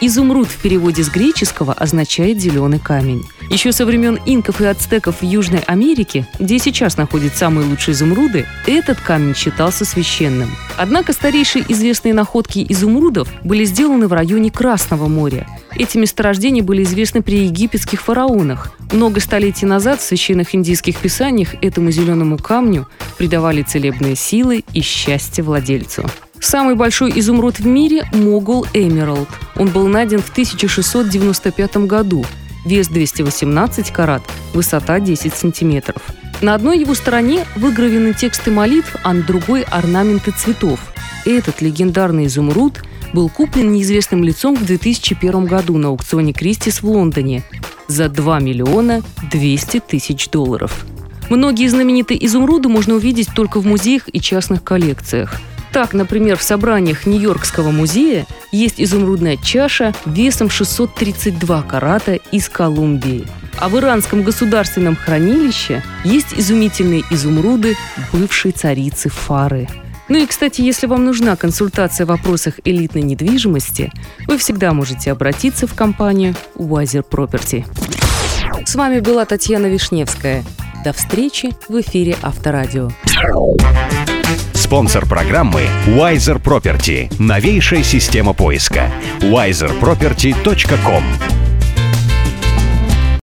Изумруд в переводе с греческого означает «зеленый камень». Еще со времен инков и ацтеков в Южной Америке, где сейчас находят самые лучшие изумруды, этот камень считался священным. Однако старейшие известные находки изумрудов были сделаны в районе Красного моря. Эти месторождения были известны при египетских фараонах. Много столетий назад в священных индийских писаниях этому зеленому камню придавали целебные силы и счастье владельцу. Самый большой изумруд в мире – Могул Эмералд. Он был найден в 1695 году. Вес 218 карат, высота 10 сантиметров. На одной его стороне выгравлены тексты молитв, а на другой – орнаменты цветов. Этот легендарный изумруд был куплен неизвестным лицом в 2001 году на аукционе Кристис в Лондоне за 2 миллиона 200 тысяч долларов. Многие знаменитые изумруды можно увидеть только в музеях и частных коллекциях – так, например, в собраниях Нью-Йоркского музея есть изумрудная чаша весом 632 карата из Колумбии. А в Иранском государственном хранилище есть изумительные изумруды бывшей царицы Фары. Ну и, кстати, если вам нужна консультация в вопросах элитной недвижимости, вы всегда можете обратиться в компанию Wiser Property. С вами была Татьяна Вишневская. До встречи в эфире Авторадио. Спонсор программы Wiser Property. Новейшая система поиска. wiserproperty.com